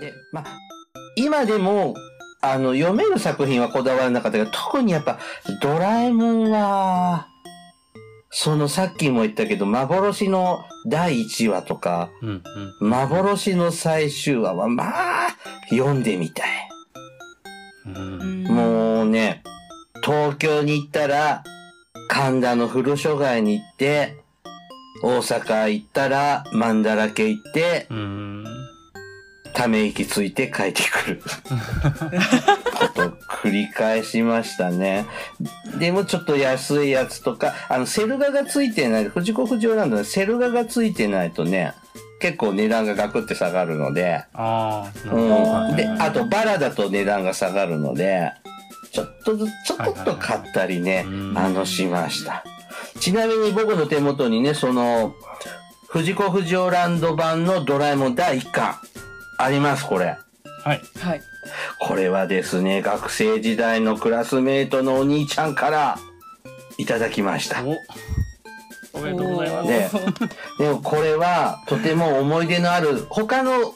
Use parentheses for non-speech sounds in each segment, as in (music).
で、まあ、今でも、あの、読める作品はこだわらなかったけど、特にやっぱ、ドラえもんは、そのさっきも言ったけど、幻の第1話とか、うんうん。幻の最終話は、まあ、読んでみたい。うん。もうね、東京に行ったら、神田の古書街に行って、大阪行ったら、曼荼羅家行って、うん。ため息ついて帰ってくる。こと繰り返しましたね。でもちょっと安いやつとか、あの、セル画がついてない、藤子不二雄ランドのセル画がついてないとね、結構値段がガクって下がるので、あうん。で、はいあとバラだと値段が下がるので、ちょっとずつ、ちょこっと買ったりねあの、しました。ちなみに僕の手元にね、その、藤子不二雄ランド版のドラえもん第1巻、あります、これ。はい。はい。これはですね、学生時代のクラスメートのお兄ちゃんからいただきました。おおめでとうございます。ででもこれはとても思い出のある、他の、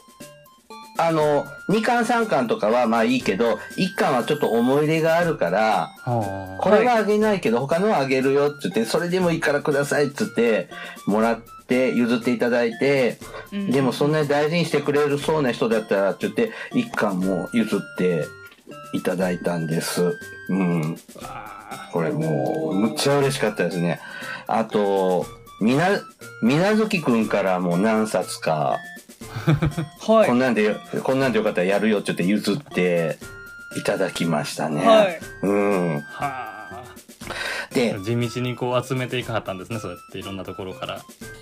あの、2巻3巻とかはまあいいけど、1巻はちょっと思い出があるから、はこれはあげないけど他のはあげるよって言って、それでもいいからくださいって言って、もらって譲っていただいて、うんでもそんなに大事にしてくれるそうな人だったらって言って、1巻も譲っていただいたんです。うん。あこれもう、むっちゃ嬉しかったですね。あと、みな、みなずきくんからも何冊か、はいこん。なんで、こんなんでよかったらやるよって言って譲っていただきましたね。はい。うん。はあ。で、地道にこう集めていかはったんですね、そうやっていろんなところから。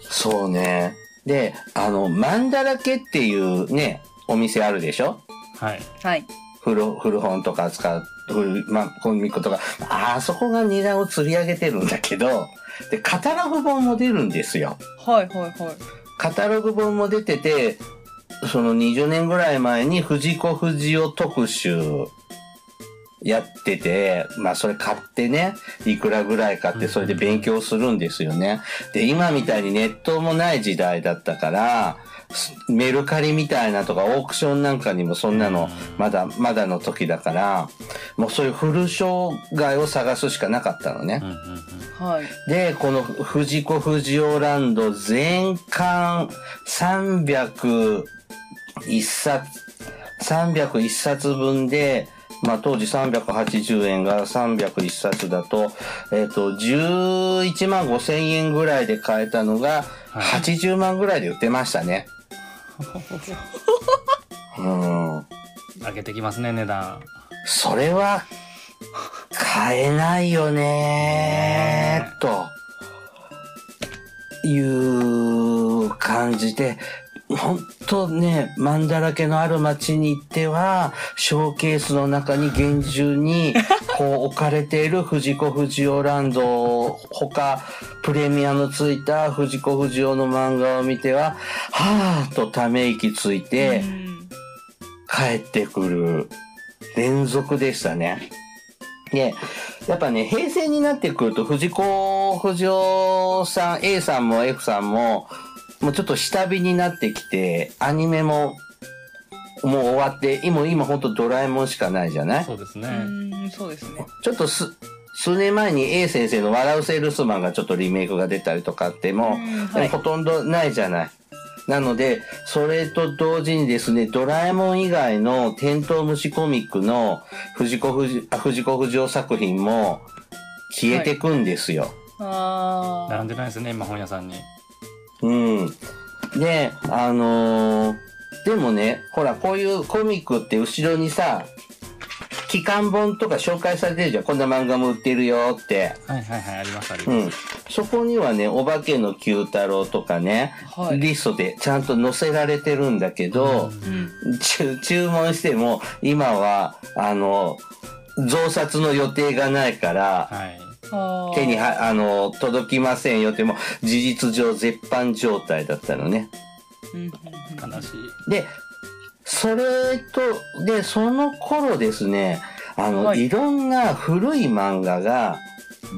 そうね。で、あの、曼荼羅家っていうね、お店あるでしょ？はい。はい。古、古本とか使う、古、まあ、コミックとか、あそこが値段を釣り上げてるんだけど、で、カタログ本も出るんですよ。はいはいはい。カタログ本も出てて、その20年ぐらい前に藤子不二雄特集やってて、まあそれ買ってね、いくらぐらい買ってそれで勉強するんですよね。で、今みたいにネットもない時代だったから、すメルカリみたいなとかオークションなんかにもそんなのまだ、まだの時だから、もうそういう古書街を探すしかなかったのね。で、この藤子不二雄ランド全巻301冊、301冊分で、まあ当時380円が301冊だと、えっ、と、11万5千円ぐらいで買えたのが、はい80万ぐらいで売ってましたね。うん。上げてきますね、値段。それは、買えないよねー、と、いう感じで、本当ね、曼荼羅家のある町に行っては、ショーケースの中に厳重に、こう置かれている藤子不二雄ランド、他、プレミアのついた藤子不二雄の漫画を見ては、はぁーとため息ついて、うん帰ってくる連続でしたね。で、やっぱね、平成になってくると、藤子不二雄さん、A さんも F さんも、もうちょっと下火になってきて、アニメも、もう終わって、今、今ほんとドラえもんしかないじゃない？そうですね。うん、そうですね。ちょっとす、数年前に A 先生の笑うセールスマンがちょっとリメイクが出たりとかっても、うんはいでもほとんどないじゃない？なので、それと同時にですね、ドラえもん以外のテントウムシコミックの藤子不二あ藤子不二雄作品も消えてくんですよ。あ並んでないですね、今本屋さんに。うん。で、あのーでもね、ほら、こういうコミックって後ろにさ、期間本とか紹介されてるじゃん。こんな漫画も売ってるよって。はいはいはい、ありますありうんます。。そこにはね、お化けの九太郎とかね、はいリストでちゃんと載せられてるんだけど、うん。注注文しても、今は、あの、増刷の予定がないから、はい。手には、あの、届きませんよって、もう事実上絶版状態だったのね。悲しい。で、それと、で、その頃ですね、あの、、はいいろんな古い漫画が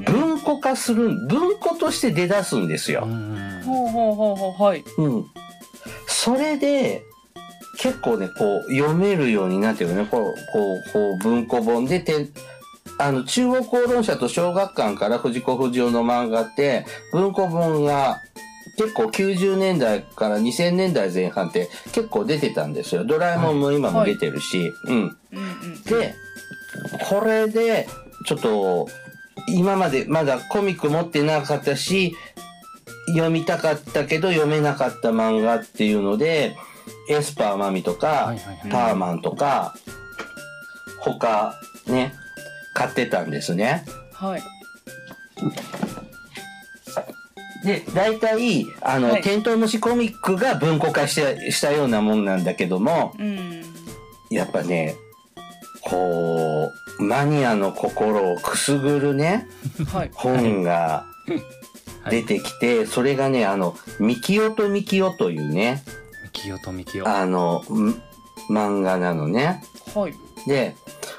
文庫化する、文庫として出だすんですよ。うんほうほうほうほう、はい。うん。それで、結構ね、こう、読めるようになってるね。こう、こう、こう、文庫本で、てあの、中国講論社と小学館から藤子不二雄の漫画って、文庫本が結構90年代から2000年代前半って結構出てたんですよ。ドラえもんも今も出てるし。うん。うんうん。で、これで、ちょっと、今までまだコミック持ってなかったし、読みたかったけど読めなかった漫画っていうので、エスパーマミとか、はいはいはいパーマンとか、他ね、買ってたんですね。はい。で、大体、あの、はいテントウムシコミックが文庫化したしたようなもんなんだけども、うん。やっぱね、こう、マニアの心をくすぐるね、はい。本が出てきて、それがね、あの、ミキオとミキオというね、ミキオとミキオ。あの、ん漫画なのね。はい。で、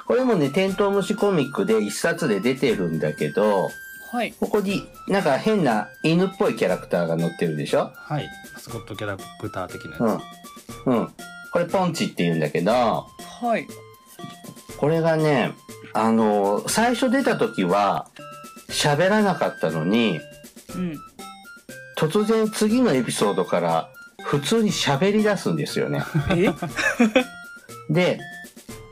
これもね、テントウムシコミックで一冊で出てるんだけど、はい。ここになんか変な犬っぽいキャラクターが載ってるでしょ？はい。マスコットキャラクター的なやつ。うん。うん。これポンチって言うんだけど、はい。これがね、あの、最初出た時は喋らなかったのに、うん。突然次のエピソードから普通に喋り出すんですよね。え？で、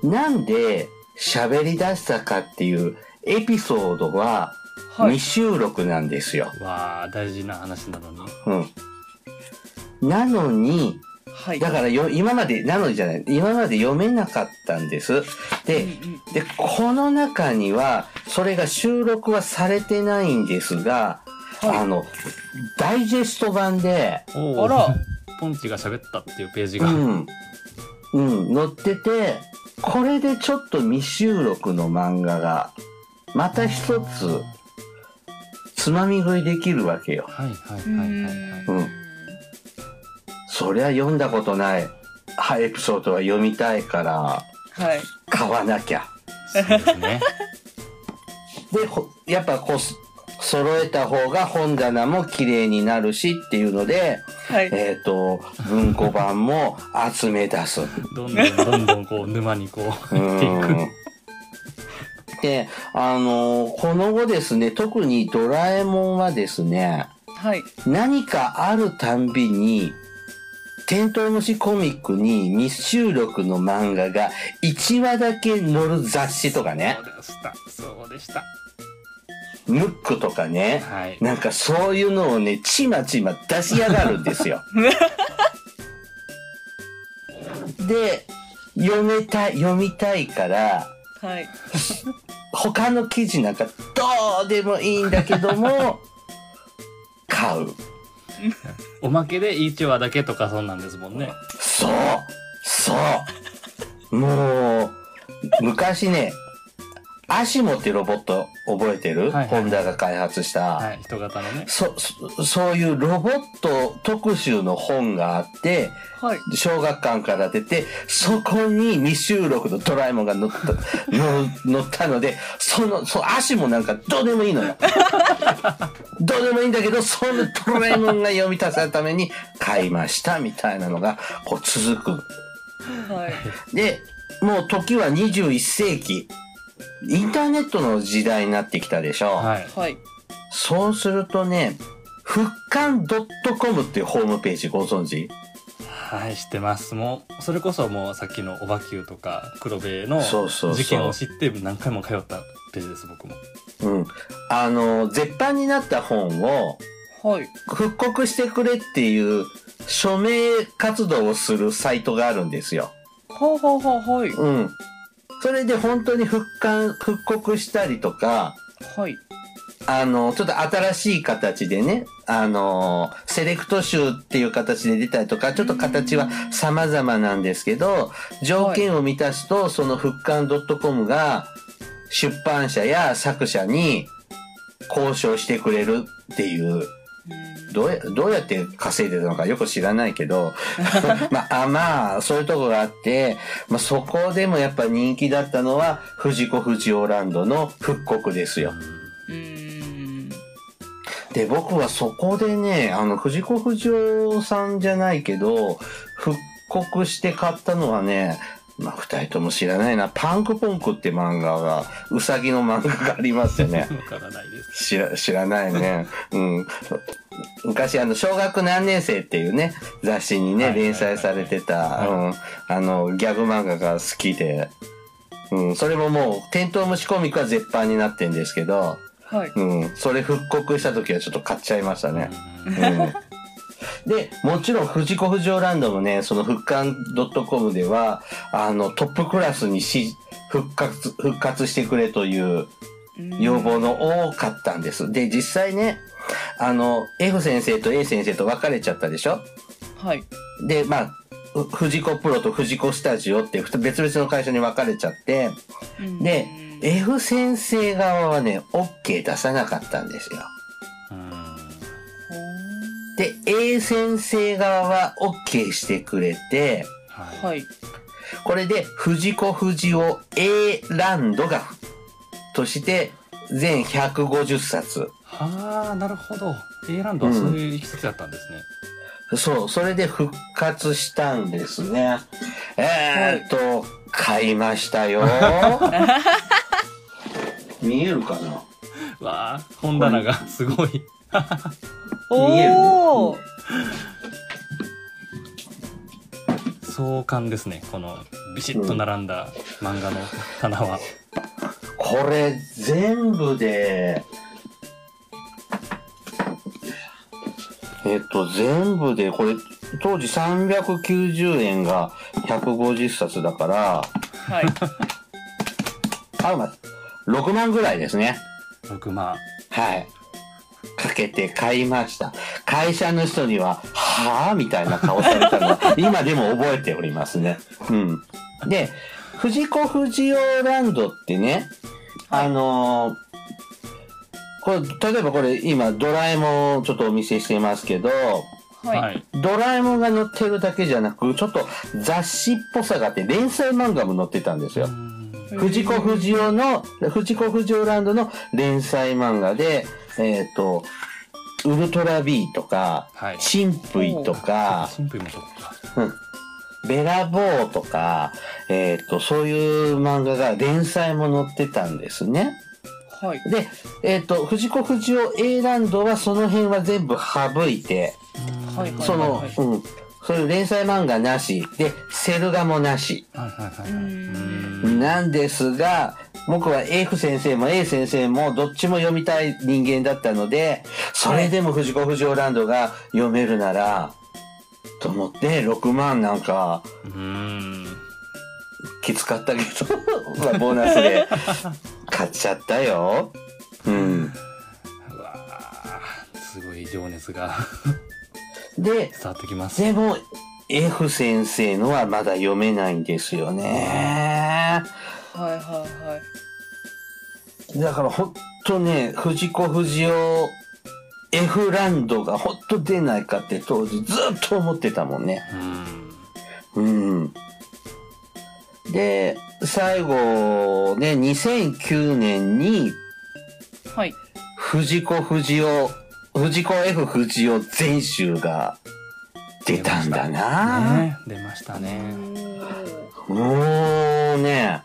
なんで喋り出したかっていうエピソードは未はい。収録なんですよ。わあ、大事な話なのに。うん。なのに、はい。だからよ、今まで、なのにじゃない、今まで読めなかったんです。うんで、うんで、この中には、それが収録はされてないんですが、はいあの、ダイジェスト版で、おあら。ポンチが喋ったっていうページが。うん、うん、載ってて、これでちょっと未収録の漫画が、また一つ、つまみ食いできるわけよ。はいはいうんはいはいはい。うんそりゃ読んだことない、はエピソードは読みたいから、はい。買わなきゃ。そうですね。で、ほやっぱこう、そ揃えた方が本棚も綺麗になるしっていうので、はい。えっ、と、文庫版も集め出す。どんどんどんどんこう沼にこうう入っていく。んで、あのこの後ですね、特にドラえもんはですね、はい。何かあるたんびに、テントウムシコミックに未収録の漫画が1話だけ載る雑誌とかねそう、でした。そうでした。ムックとかね、はい。なんかそういうのをね、ちまちま出しやがるんですよ。(laughs) で、読めたい、読みたいから、はい。他の記事なんかどうでもいいんだけども、(laughs) 買う。おまけで1話だけとかそんなんですもんね。そうそうもう、昔ね、アシモってロボット覚えてる、はいはいホンダが開発した。はい。人型のね。そ、そそういうロボット特集の本があって、はい。小学館から出て、そこに未収録のドラえもんが載った、(laughs) の載ったので、その、そ足もなんかどうでもいいのよ。(laughs) どうでもいいんだけど、そのドラえもんが読み足すために買いましたみたいなのが、こう続く。はい。で、もう時は21世紀。インターネットの時代になってきたでしょ。はい。はい。そうするとね、復刊 .com っていうホームページご存知？はい、知ってます。もう、それこそもうさっきのオバキューとか黒部のそうそうそう事件を知って何回も通ったページです、僕も。うん。あの、絶版になった本をはい。復刻してくれっていう署名活動をするサイトがあるんですよ。はあ、はあはあ、はい。うん。それで本当に復刊、復刻したりとか、はい。あの、ちょっと新しい形でね、あの、セレクト集っていう形で出たりとか、ちょっと形は様々なんですけど、条件を満たすと、その復刊 .com が出版社や作者に交渉してくれるっていう、どうや、どうやって稼いでたのかよく知らないけど、(laughs) まあ、あまあ、そういうとこがあって、まあ、そこでもやっぱ人気だったのは、藤子不二雄ランドの復刻ですよ。で、僕はそこでね、あの、藤子不二雄さんじゃないけど、復刻して買ったのはね、まあ、二人とも知らないな。パンクポンクって漫画が、うさぎの漫画がありますよね。(laughs) わからないです。知ら、知らないね。うん。昔、あの、小学何年生っていうね、雑誌にね、はい連載されてた、はいうん。あの、ギャグ漫画が好きで、うん。それももう、テントウムシコミックは絶版になってんですけど、はい。うん。それ復刻した時はちょっと買っちゃいましたね。うんうん。で、もちろん、藤子不二雄ランドもね、その復刊 .com では、あの、トップクラスにし復活、復活してくれという、要望の多かったんです。で、実際ね、あの、F 先生と A 先生と別れちゃったでしょ？はい。で、まあ、ふ藤子プロと藤子スタジオってふた別々の会社に分かれちゃって、で、F 先生側はね、OK 出さなかったんですよ。うんで、A 先生側は OK してくれて、はい。はい。これで藤子不二雄 A ランドが、として、全150冊。はあ、なるほど。A ランドはそういういきさつだったんですね。そう、それで復活したんですね。えー、っと、買いましたよ。(laughs) 見えるかな？わあ、本棚がすごい。(laughs) 見える？おお。壮観ですね。このビシッと並んだ漫画の棚は。これ全部で、えっと、全部で、これ、当時390円が150冊だから、はい。あ、まあ、6万ぐらいですね。6万。はい。かけて買いました。会社の人には、はぁみたいな顔されたのは、(laughs) 今でも覚えておりますね。うん。で、藤子不二雄ランドってね、あのーこれ、例えばこれ今ドラえもんをちょっとお見せしてますけど、はい。ドラえもんが載ってるだけじゃなく、ちょっと雑誌っぽさがあって連載漫画も載ってたんですよ。藤子不二雄の、藤子不二雄ランドの連載漫画で、えっ、と、ウルトラ B とか、はいシンプイとか、シンプルもそうか。うんベラボーとか、えっ、と、そういう漫画が連載も載ってたんですね。はい。で、えっ、と、藤子不二雄 A ランドはその辺は全部省いて、はい。はい。その、はいうん、そういう連載漫画なし、で、セル画もなし。はいはいはいなんですが、僕は F 先生も A 先生もどっちも読みたい人間だったので、それでも藤子不二雄ランドが読めるなら、と思って6万なんかうん。きつかったけど、まあボーナスで買っちゃったよ。うん。うわあすごい情熱がで、伝わってきます。でも F 先生のはまだ読めないんですよね。はい。はい。はい。だからほんとね、藤子不二雄 F ランドがほんと出ないかって当時ずっと思ってたもんね。うん。うん。で、最後ね、2009年にはい。藤子不二雄、藤子 F 不二雄全集が出たんだな。ね出ましたね。もうね、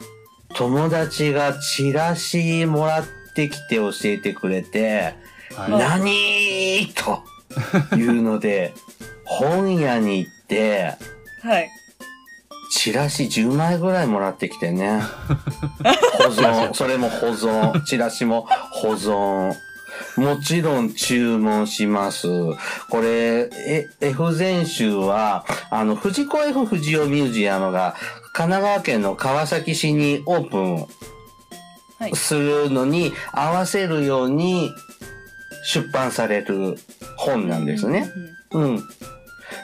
友達がチラシもらってきて教えてくれて、はい。何というので、本屋に行って、はい。チラシ10枚ぐらいもらってきてね。(laughs) 保存、それも保存、チラシも保存。もちろん注文します。これ、え F 全集は、あの、藤子 F 不二雄ミュージアムが神奈川県の川崎市にオープンはい。するのに合わせるように出版される本なんですね。うん。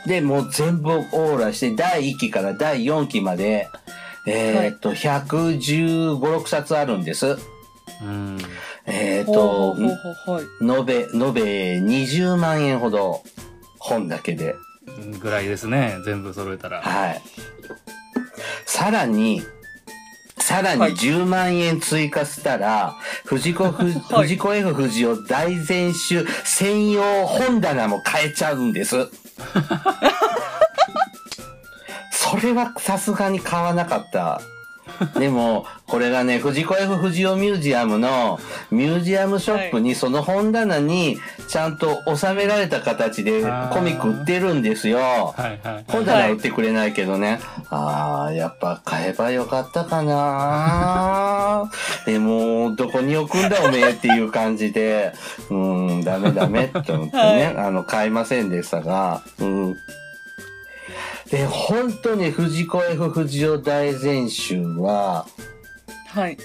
で、もう全部オーラして、第1期から第4期まで、えーっと、115、6冊あるんです。うん。えーっと。延べ、延べ20万円ほど、本だけで。ぐらいですね。全部揃えたら。はい。さらに、さらにはい10万円追加したら、藤子ふ、はい藤子 F 不二雄大全集専用本棚も買えちゃうんです。(laughs) それはさすがに買わなかった。(laughs) でも、これがね、藤子 F 不二雄ミュージアムのミュージアムショップに、その本棚にちゃんと収められた形でコミック売ってるんですよ。はいはい本棚売ってくれないけどね。ああ、やっぱ買えばよかったかな。(laughs) でも、どこに置くんだおめえっていう感じで、うん、ダメダメって思ってね、あの、買いませんでしたが、うん。で、本当に藤子 F 不二雄大全集は、はい。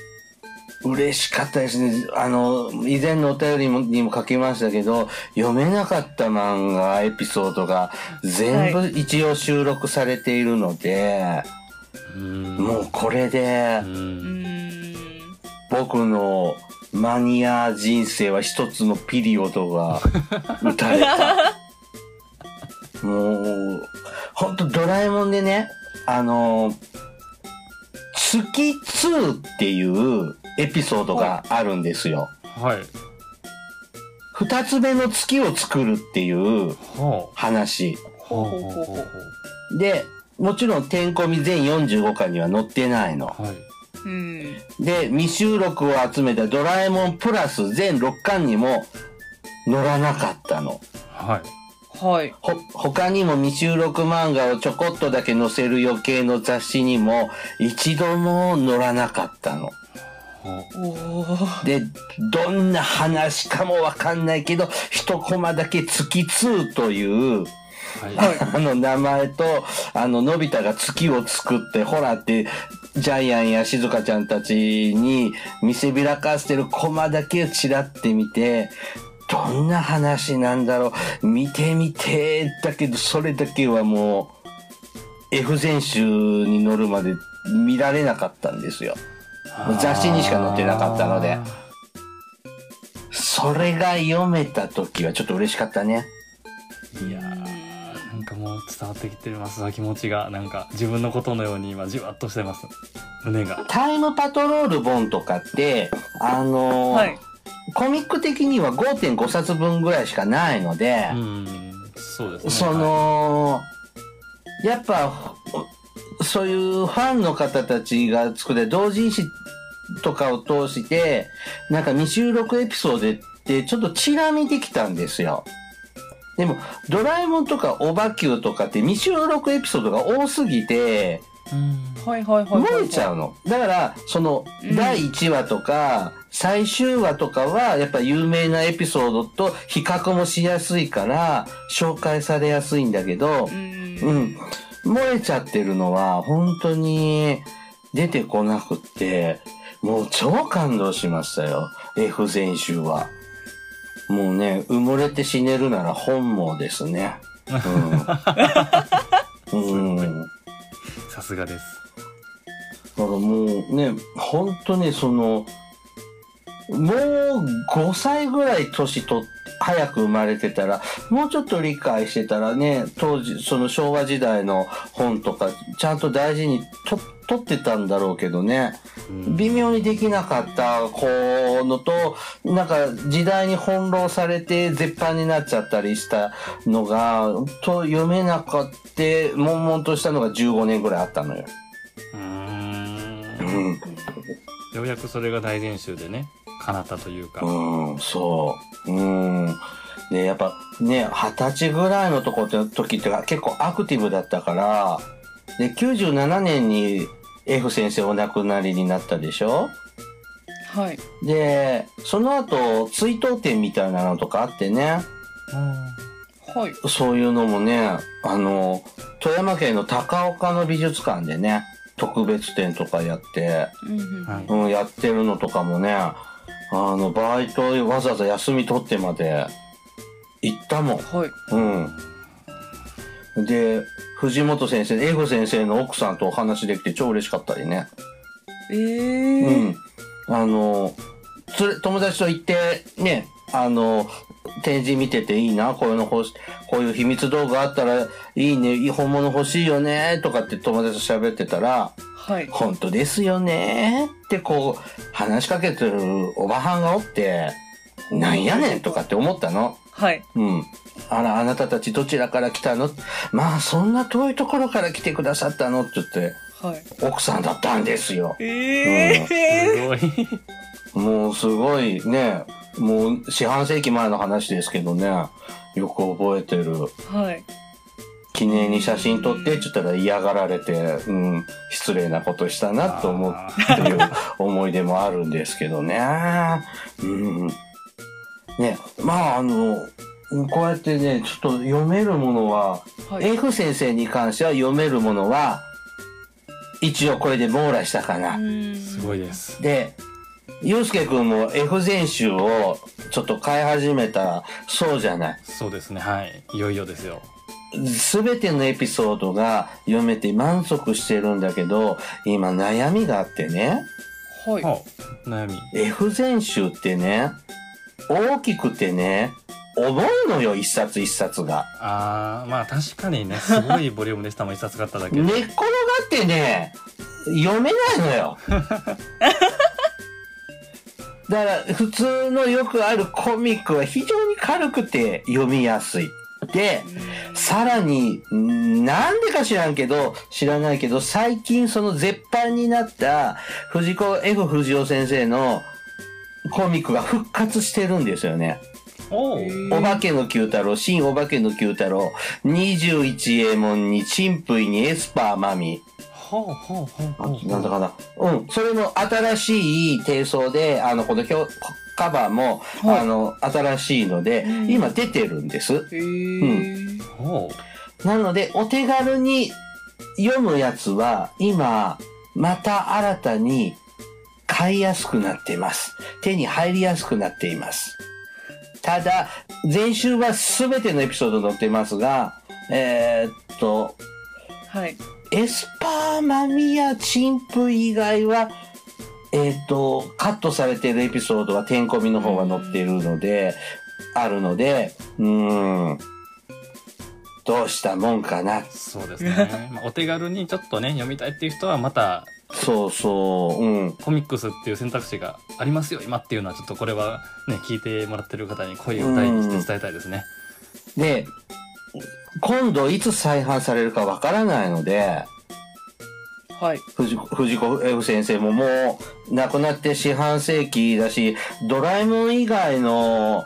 嬉しかったですね。あの、以前のお便りもにも書きましたけど、読めなかった漫画、エピソードが全部一応収録されているので、うんもうこれで。僕のマニア人生は一つのピリオドが打たれた。(laughs) もう、ほんとドラえもんでね、あの、月2っていうエピソードがあるんですよ。はい二つ目の月を作るっていうほ話。うほうほうほうほうで、もちろん、てんこみ全45巻には載ってないの。はいうん。で、未収録を集めたドラえもんプラス全6巻にも載らなかったの。はいはい。ほ、他にも未収録漫画をちょこっとだけ載せる余計の雑誌にも一度も載らなかったの。で、どんな話かもわかんないけど、一コマだけ月2という、はいはい。あの名前と、あの、のび太が月を作って、ほらって、ジャイアンや静香ちゃんたちに見せびらかしてるコマだけをちらって見て、どんな話なんだろう、見てみて、だけど、それだけはもう、F 全集に載るまで見られなかったんですよ。雑誌にしか載ってなかったのでそれが読めた時はちょっと嬉しかったね。いやーなんかもう伝わってきてますわ気持ちがなんか自分のことのように今じわっとしてます胸がタイムパトロール本とかって、あのーはい。コミック的には5.5冊分ぐらいしかないので、うんそうですねその、やっぱ、そういうファンの方たちが作る同人誌とかを通して、なんか未収録エピソードってちょっとチラ見てきたんですよ。でも、ドラえもんとかオバキューとかって未収録エピソードが多すぎて、うんはいはいはいはい。漏れちゃうの。だから、その、うん第1話とか、最終話とかは、やっぱ有名なエピソードと比較もしやすいから、紹介されやすいんだけどう、ん。うん。漏れちゃってるのは、本当に出てこなくって、もう超感動しましたよ。F 全集は。もうね、埋もれて死ねるなら本望ですね。うん。(laughs) うん。さすがですだからもうね、本当にその、もう5歳ぐらい年と早く生まれてたら、もうちょっと理解してたらね、当時、その昭和時代の本とか、ちゃんと大事にと取ってたんだろうけどね、うん微妙にできなかった子のと、なんか時代に翻弄されて絶版になっちゃったりしたのが、と読めなかった、悶々としたのが15年ぐらいあったのよ。うん。ようやくそれが大全集でね叶ったというかうん、そう。うん。で、やっぱね、二十歳ぐらいのとこって時って結構アクティブだったから、で、97年に F 先生お亡くなりになったでしょ？はい。で、その後、追悼展みたいなのとかあってね、はい。そういうのもね、あの、富山県の高岡の美術館でね、特別展とかやって、うんうん、やってるのとかもね、あの、バイトわざわざ休み取ってまで行ったもん。はい。うん。で、藤本先生、F 先生の奥さんとお話できて超嬉しかったりね。ええうん。あの、つれ、友達と行って、ね、あの、展示見てていいな、こういうの欲し、こういう秘密道具あったらいいね、いい本物欲しいよね、とかって友達と喋ってたら、はい。本当ですよねってこう話しかけてるおばはんがおって、なんやねんとかって思ったの。はい。うん。あら、あなたたちどちらから来たの？まあ、そんな遠いところから来てくださったの？って言って、はい。奥さんだったんですよ。えすごい。(laughs) もうすごいね、もう四半世紀前の話ですけどね、よく覚えてる。はい。記念に写真撮ってって言ったら嫌がられて、うん、失礼なことしたなと思っていう (laughs) 思い出もあるんですけどね。うん。ね、まああの、こうやってね、ちょっと読めるものは、はい。F 先生に関しては読めるものは、一応これで網羅したかな。すごいです。で、ゆうすけくんも F 全集をちょっと買い始めたらそうじゃない。そうですね。はい。いよいよですよ。すべてのエピソードが読めて満足してるんだけど、今悩みがあってね、はい。はあ、悩み。F 全集ってね、大きくてね、重いのよ、一冊一冊が。あー、まあ確かにね、すごいボリュームでしたもん、一冊買っただけで。(laughs) 寝っ転がってね、読めないのよ。(laughs) だから、普通のよくあるコミックは非常に軽くて読みやすい。で、さらに、んなんでか知らんけど、知らないけど、最近その絶版になった藤子 F 不二雄先生のコミックが復活してるんですよね。おうお化けの九太郎、新お化けの九太郎、21エモンに、チンプイに、エスパーマミ。ほうほうほうあほう。なんだかな。うん。それの新しい低層で、あの、この表カバーも、はいあの、新しいので、うん今出てるんです。へー。ほう。なので、お手軽に読むやつは、今、また新たに買いやすくなっています。手に入りやすくなっています。ただ、前週は全てのエピソード載ってますが、えーっと、はい。エスパーマミやチンプ以外は、えーっと、カットされているエピソードは、てんこみの方が載っているので、あるので、うーん、どうしたもんかな。そうですね。まあ、お手軽にちょっとね、読みたいっていう人はまた、そうそう、うん。コミックスっていう選択肢がありますよ、今っていうのはちょっとこれはね、聞いてもらってる方に声を大にして伝えたいですね。で、今度いつ再販されるかわからないので、はい。藤子藤子 F 先生ももう亡くなって四半世紀だし、ドラえもん以外の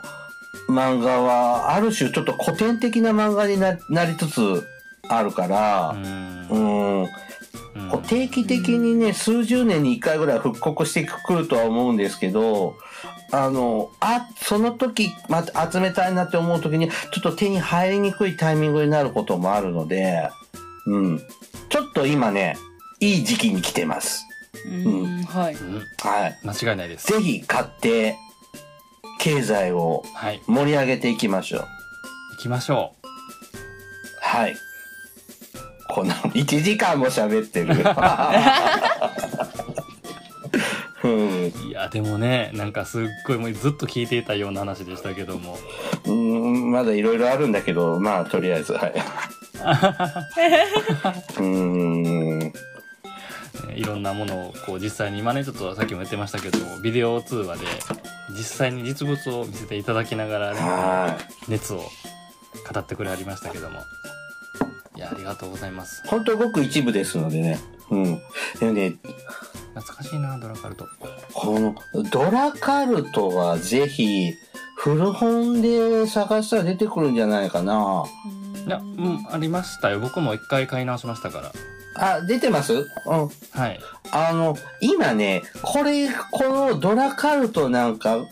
漫画はある種ちょっと古典的な漫画にななりつつあるかうら、んう。ん、うんこう定期的にね、数十年に一回ぐらい復刻してくるとは思うんですけど、あの、あ、その時、また集めたいなって思う時に、ちょっと手に入りにくいタイミングになることもあるので、うん。ちょっと今ね、いい時期に来てます。うん。はい。うんはい。間違いないです。ぜひ買って、経済をはい。盛り上げていきましょう。行きましょはい。こんな、1時間も喋ってる。(laughs) うんう。いや、でもね、なんかすっごいもうずっと聞いていたような話でしたけども。うん、まだいろいろあるんだけど、まあ、とりあえず、はい。(laughs) うん。ねいろんなものをこう実際に今ねちょっとさっきも言ってましたけどビデオ通話で実際に実物を見せていただきながらねはい。熱を語ってくれはりましたけどもいやありがとうございます本当ごく一部ですのでね。うん。でもね、懐かしいなドラカルト。この、ドラカルトはぜひ、古本で探したら出てくるんじゃないかな。いやうんありましたよ。僕も一回買い直しましたから。あ、出てます？うん。はい。あの、今ね、これ、このドラカルトなんかを、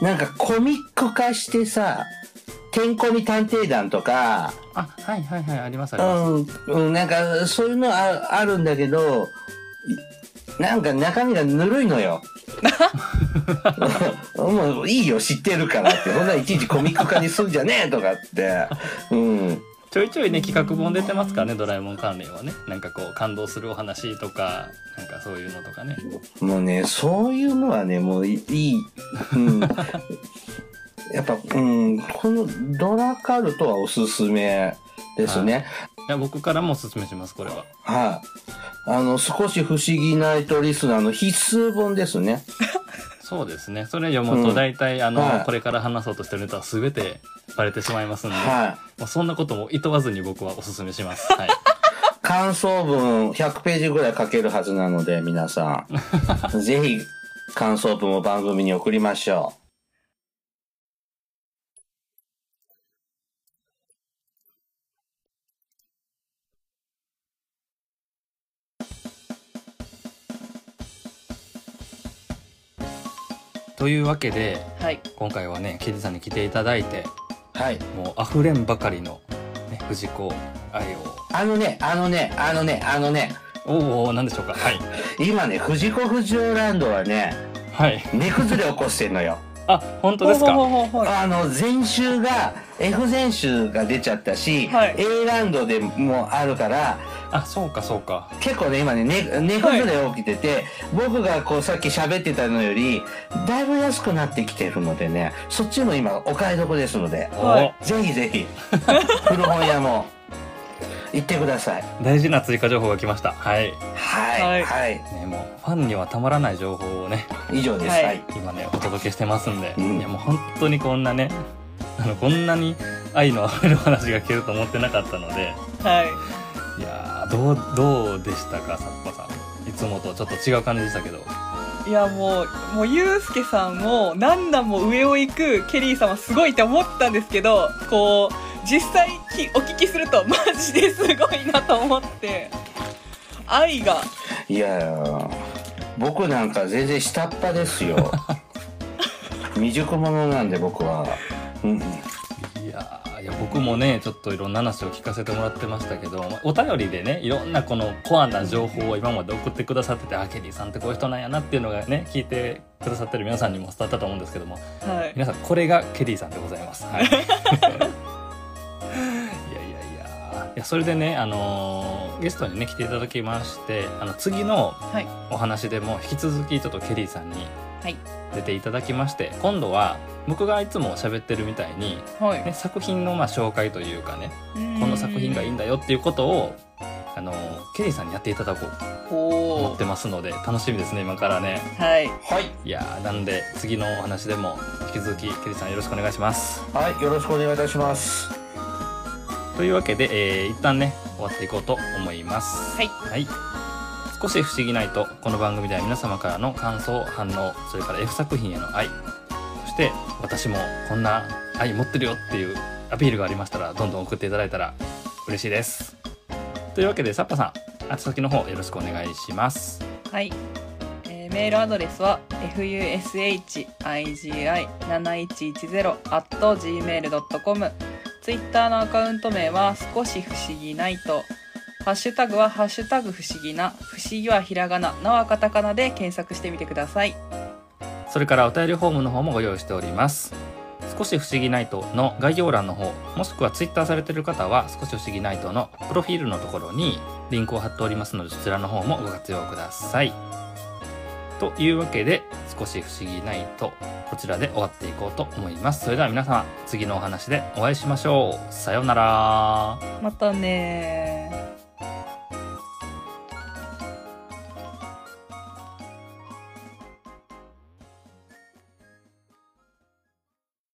なんかコミック化してさ、てんこみ探偵団とか、あはいはいはいありますあります、うん、うん、なんかそういうのああるんだけど、いなんか中身がぬるいのよ。もういいよ、知ってるからって。ほんならいちいちコミック化にすんじゃねえとかって。うん。ちょいちょいね企画本出てますからねドラえもん関連はねなんかこう感動するお話とかなんかそういうのとかねもうね、そういうのはね、もういい。うん。やっぱ、うん、このドラカルトはおすすめですね。いや僕からもおすすめしますこれははい。あの、少し不思議ナイトリスナーの必須本ですね。(laughs) そうですねそれ読むとうん大体、あの、はいこれから話そうとしてるネタは全てバレてしまいますんで、はい。まあ、そんなことも厭わずに僕はおすすめします。(laughs) はい、感想文100ページぐらい書けるはずなので、皆さん。(laughs) ぜひ、感想文を番組に送りましょというわけではい今回はねケリーさんに来ていただいてう。はい。もう溢れんばかりの、ね、藤子愛をあのね、あのね、あのね、あのね、おお何でしょうかはい今ね、藤子不二雄ランドはね、はい値崩れ起こしてんのよ。あ本当ですかあの、前週が、F 前週が出ちゃったし、はい。A ランドでもあるから、あそうかそうか。結構ね、今ね、ね値崩れ起きてて、僕がこうさっき喋ってたのより、だいぶ安くなってきてるのでね、そっちも今お買い得ですので、はい。ぜひぜひ、(laughs) 古本屋も行ってください。お大事な追加情報が来ました。はい。はい、はい。はい、ねもうファンにはたまらない情報をね以上です。はい。はい。今ねお届けしてますんで、うん。いやもう本当にこんなねあのこんなに愛のあふれる話が聞けると思ってなかったので。はい。いやーどうどうでしたかさっぱさん。いつもとちょっと違う感じでしたけど。いやもうもうゆうすけさんも何段も上を行くケリーさんはすごいって思ったんですけどこう実際きお聞きするとマジですごいなと思って。愛が。いやー僕なんか全然下っ端ですよ。(laughs) 未熟者なんで僕は。うん、いやーいや僕もねちょっといろんな話を聞かせてもらってましたけどまあお便りでねいろんなこのコアな情報を今まで送ってくださっててあケリーさんってこういう人なんやなっていうのがね聞いてくださってる皆さんにも伝わったと思うんですけどもはい。皆さんこれがケリーさんでございます。はい、(laughs) いやそれでね、あのーゲストにね来ていただきましてあの次のはい。お話でも引き続きちょっとケリーさんにはい。出ていただきまして今度は僕がいつも喋ってるみたいに、はい。ね、作品のまあ紹介というかねここの作品がいいんだよっていうことをあのーケリーさんにやっていただこうと思ってますので楽しみですね今からね。はい。はい。いやーなんで次のお話でも引き続きケリーさんよろしくお願いします。はい、よろしくお願いいたします。というわけで、えー一旦ね終わっていこうと思います。はい。はい。少し不思議ないとこの番組では皆様からの感想反応それから F 作品への愛そして私もこんな愛持ってるよっていうアピールがありましたらどんどん送っていただいたら嬉しいです。というわけでサッパさん宛先の方よろしくお願いします。はい、えーメールアドレスは fushigi7110.gmail.com ツイッターのアカウント名は少し不思議ないと。ハッシュタグはハッシュタグ不思議な。不思議はひらがな。なはカタカナで検索してみてください。それからお便りフォームの方もご用意しております。少し不思議ナイトの概要欄の方もしくはツイッターされている方は少し不思議ナイトのプロフィールのところにリンクを貼っておりますのでそちらの方もご活用ください。というわけで少し不思議ないとこちらで終わっていこうと思います。それでは皆様次のお話でお会いしましょう。さようなら。またね